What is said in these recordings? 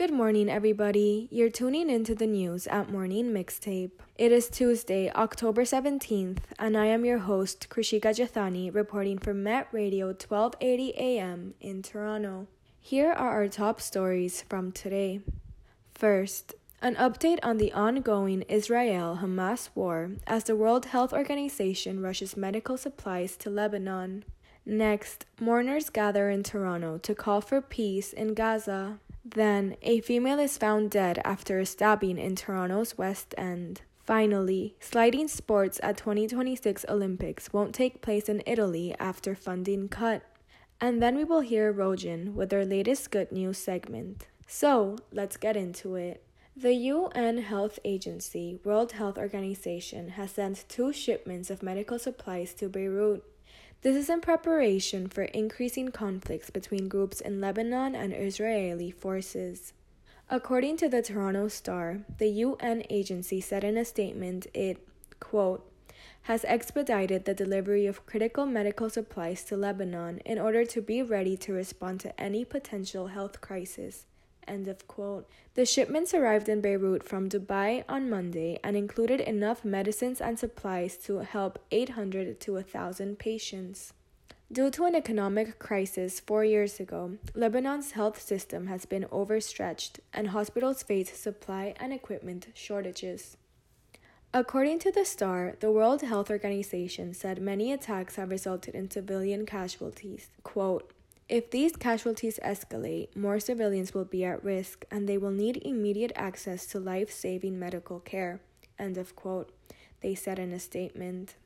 Good morning, everybody. You're tuning into the news at Morning Mixtape. It is Tuesday, October 17th, and I am your host, Krishika Jethani, reporting for Met Radio 1280 AM in Toronto. Here are our top stories from today. First, an update on the ongoing Israel Hamas war as the World Health Organization rushes medical supplies to Lebanon. Next, mourners gather in Toronto to call for peace in Gaza. Then, a female is found dead after a stabbing in Toronto's West End. Finally, sliding sports at 2026 Olympics won't take place in Italy after funding cut. And then we will hear Rogene with their latest good news segment. So, let's get into it. The UN Health Agency, World Health Organization, has sent two shipments of medical supplies to Beirut. This is in preparation for increasing conflicts between groups in Lebanon and Israeli forces. According to the Toronto Star, the UN agency said in a statement it, quote, has expedited the delivery of critical medical supplies to Lebanon in order to be ready to respond to any potential health crisis End of quote. The shipments arrived in Beirut from Dubai on Monday and included enough medicines and supplies to help 800 to 1,000 patients. Due to an economic crisis four years ago, Lebanon's health system has been overstretched and hospitals face supply and equipment shortages. According to the Star, the World Health Organization said many attacks have resulted in civilian casualties. Quote, if these casualties escalate, more civilians will be at risk and they will need immediate access to life saving medical care. End of quote, they said in a statement.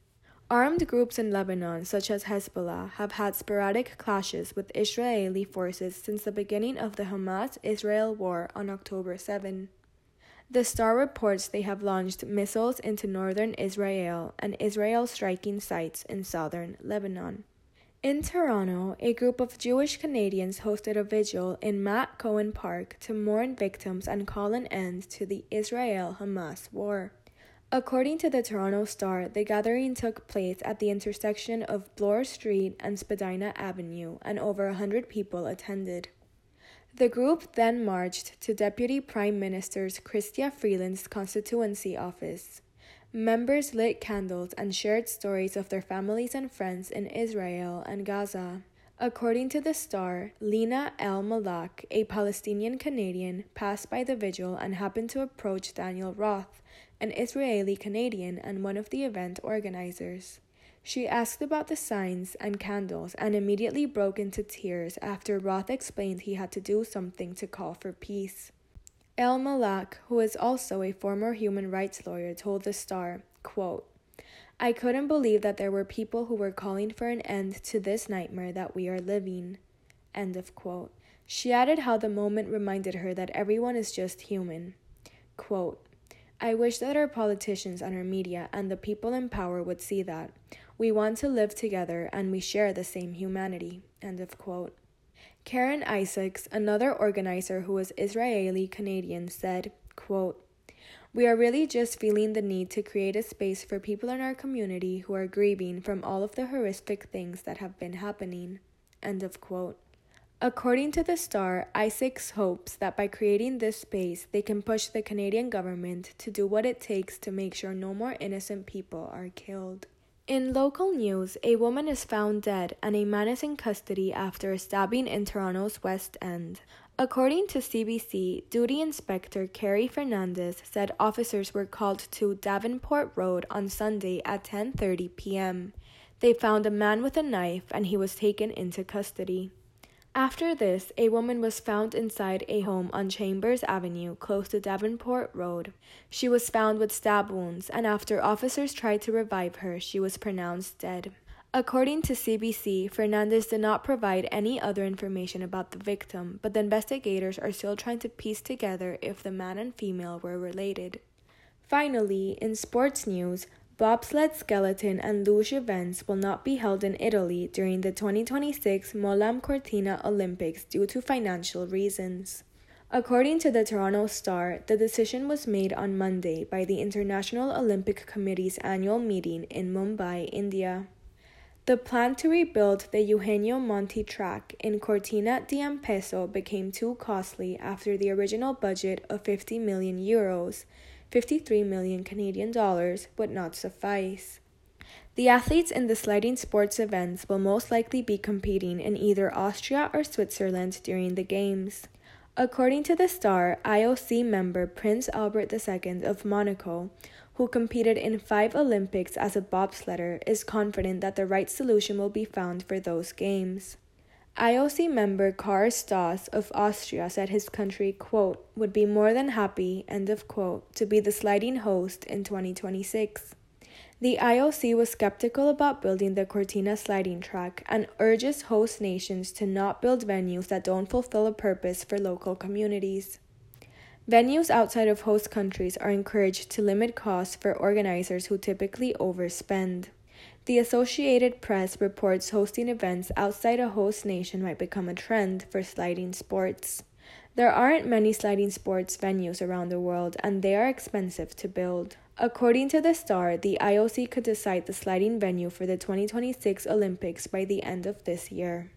Armed groups in Lebanon, such as Hezbollah, have had sporadic clashes with Israeli forces since the beginning of the Hamas Israel war on October 7. The Star reports they have launched missiles into northern Israel and Israel striking sites in southern Lebanon. In Toronto, a group of Jewish Canadians hosted a vigil in Matt Cohen Park to mourn victims and call an end to the Israel Hamas war. According to the Toronto Star, the gathering took place at the intersection of Bloor Street and Spadina Avenue, and over a hundred people attended. The group then marched to Deputy Prime Minister Chrystia Freeland's constituency office. Members lit candles and shared stories of their families and friends in Israel and Gaza. According to the Star, Lina El Malak, a Palestinian Canadian, passed by the vigil and happened to approach Daniel Roth, an Israeli Canadian and one of the event organizers. She asked about the signs and candles and immediately broke into tears after Roth explained he had to do something to call for peace. El Malak, who is also a former human rights lawyer, told The Star, quote, I couldn't believe that there were people who were calling for an end to this nightmare that we are living. End of quote. She added how the moment reminded her that everyone is just human. Quote, I wish that our politicians and our media and the people in power would see that. We want to live together and we share the same humanity. End of quote. Karen Isaacs, another organizer who was Israeli Canadian, said, quote, we are really just feeling the need to create a space for people in our community who are grieving from all of the horrific things that have been happening. End of quote. According to the Star, Isaacs hopes that by creating this space, they can push the Canadian government to do what it takes to make sure no more innocent people are killed. In local news, a woman is found dead and a man is in custody after a stabbing in Toronto's West End. According to CBC, Duty Inspector Carrie Fernandez said officers were called to Davenport Road on Sunday at 10:30 p.m. They found a man with a knife and he was taken into custody. After this, a woman was found inside a home on Chambers Avenue, close to Davenport Road. She was found with stab wounds, and after officers tried to revive her, she was pronounced dead. According to CBC, Fernandez did not provide any other information about the victim, but the investigators are still trying to piece together if the man and female were related. Finally, in sports news, Bobsled skeleton and luge events will not be held in Italy during the 2026 Milan Cortina Olympics due to financial reasons. According to the Toronto Star, the decision was made on Monday by the International Olympic Committee's annual meeting in Mumbai, India. The plan to rebuild the Eugenio Monti track in Cortina d'Ampezzo became too costly after the original budget of 50 million euros, 53 million Canadian dollars, would not suffice. The athletes in the sliding sports events will most likely be competing in either Austria or Switzerland during the Games. According to the Star, IOC member Prince Albert II of Monaco who competed in five Olympics as a bobsledder, is confident that the right solution will be found for those games. IOC member Karl Stoss of Austria said his country, quote, would be more than happy, end of quote, to be the sliding host in 2026. The IOC was skeptical about building the Cortina sliding track and urges host nations to not build venues that don't fulfill a purpose for local communities. Venues outside of host countries are encouraged to limit costs for organizers who typically overspend. The Associated Press reports hosting events outside a host nation might become a trend for sliding sports. There aren't many sliding sports venues around the world, and they are expensive to build. According to the Star, the IOC could decide the sliding venue for the 2026 Olympics by the end of this year.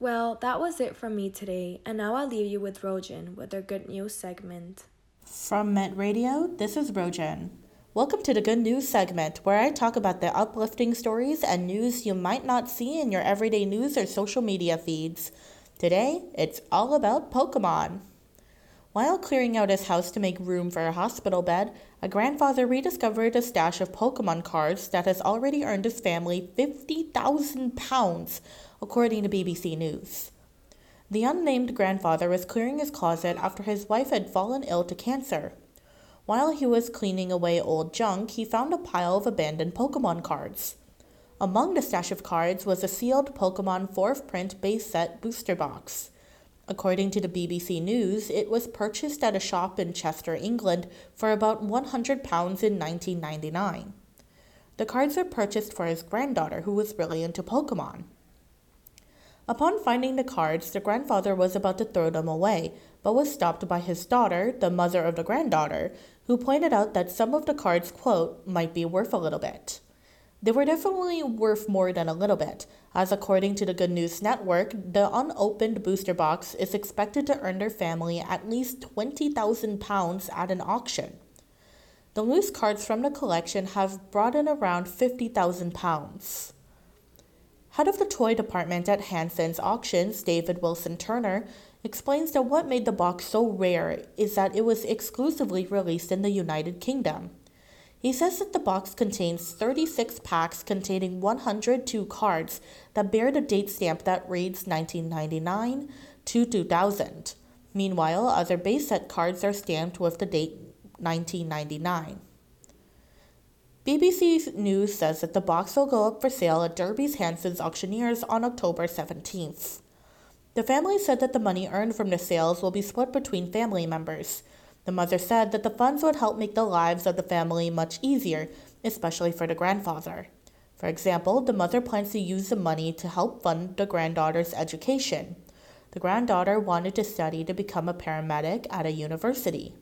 Well, that was it from me today, and now I'll leave you with Rogene with their good news segment. From Met Radio, this is Rogene. Welcome to the good news segment, where I talk about the uplifting stories and news you might not see in your everyday news or social media feeds. Today, it's all about Pokemon. While clearing out his house to make room for a hospital bed, a grandfather rediscovered a stash of Pokemon cards that has already earned his family 50,000 pounds according to BBC News. The unnamed grandfather was clearing his closet after his wife had fallen ill to cancer. While he was cleaning away old junk, he found a pile of abandoned Pokemon cards. Among the stash of cards was a sealed Pokemon 4th print base set booster box. According to the BBC News, it was purchased at a shop in Chester, England for about £100 in 1999. The cards were purchased for his granddaughter, who was really into Pokemon. Upon finding the cards, the grandfather was about to throw them away, but was stopped by his daughter, the mother of the granddaughter, who pointed out that some of the cards, quote, might be worth a little bit. They were definitely worth more than a little bit, as according to the Good News Network, the unopened booster box is expected to earn their family at least £20,000 at an auction. The loose cards from the collection have brought in around £50,000. Head of the toy department at Hanson's Auctions, David Wilson Turner, explains that what made the box so rare is that it was exclusively released in the United Kingdom. He says that the box contains 36 packs containing 102 cards that bear the date stamp that reads 1999 to 2000. Meanwhile, other base set cards are stamped with the date 1999. BBC News says that the box will go up for sale at Derby's Hanson's Auctioneers on October 17th. The family said that the money earned from the sales will be split between family members. The mother said that the funds would help make the lives of the family much easier, especially for the grandfather. For example, the mother plans to use the money to help fund the granddaughter's education. The granddaughter wanted to study to become a paramedic at a university.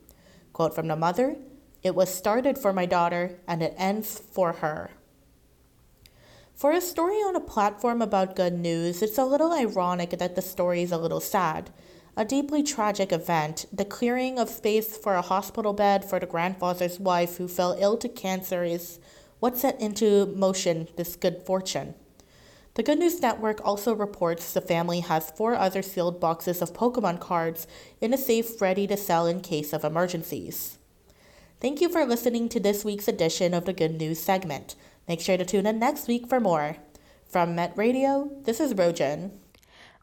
Quote from the mother it was started for my daughter and it ends for her. For a story on a platform about good news, it's a little ironic that the story is a little sad. A deeply tragic event, the clearing of space for a hospital bed for the grandfather's wife who fell ill to cancer, is what set into motion this good fortune. The Good News Network also reports the family has four other sealed boxes of Pokemon cards in a safe ready to sell in case of emergencies. Thank you for listening to this week's edition of the Good News segment. Make sure to tune in next week for more. From Met Radio, this is Rogene.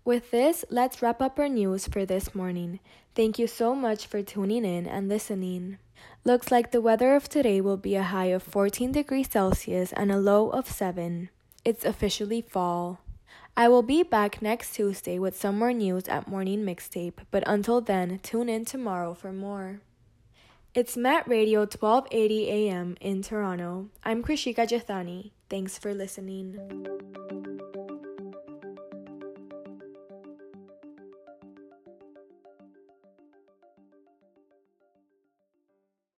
With this, let's wrap up our news for this morning. Thank you so much for tuning in and listening. Looks like the weather of today will be a high of 14 degrees Celsius and a low of 7. It's officially fall. I will be back next Tuesday with some more news at Morning Mixtape, but until then, tune in tomorrow for more. It's Met Radio 1280 AM in Toronto. I'm Krishika Jethani. Thanks for listening.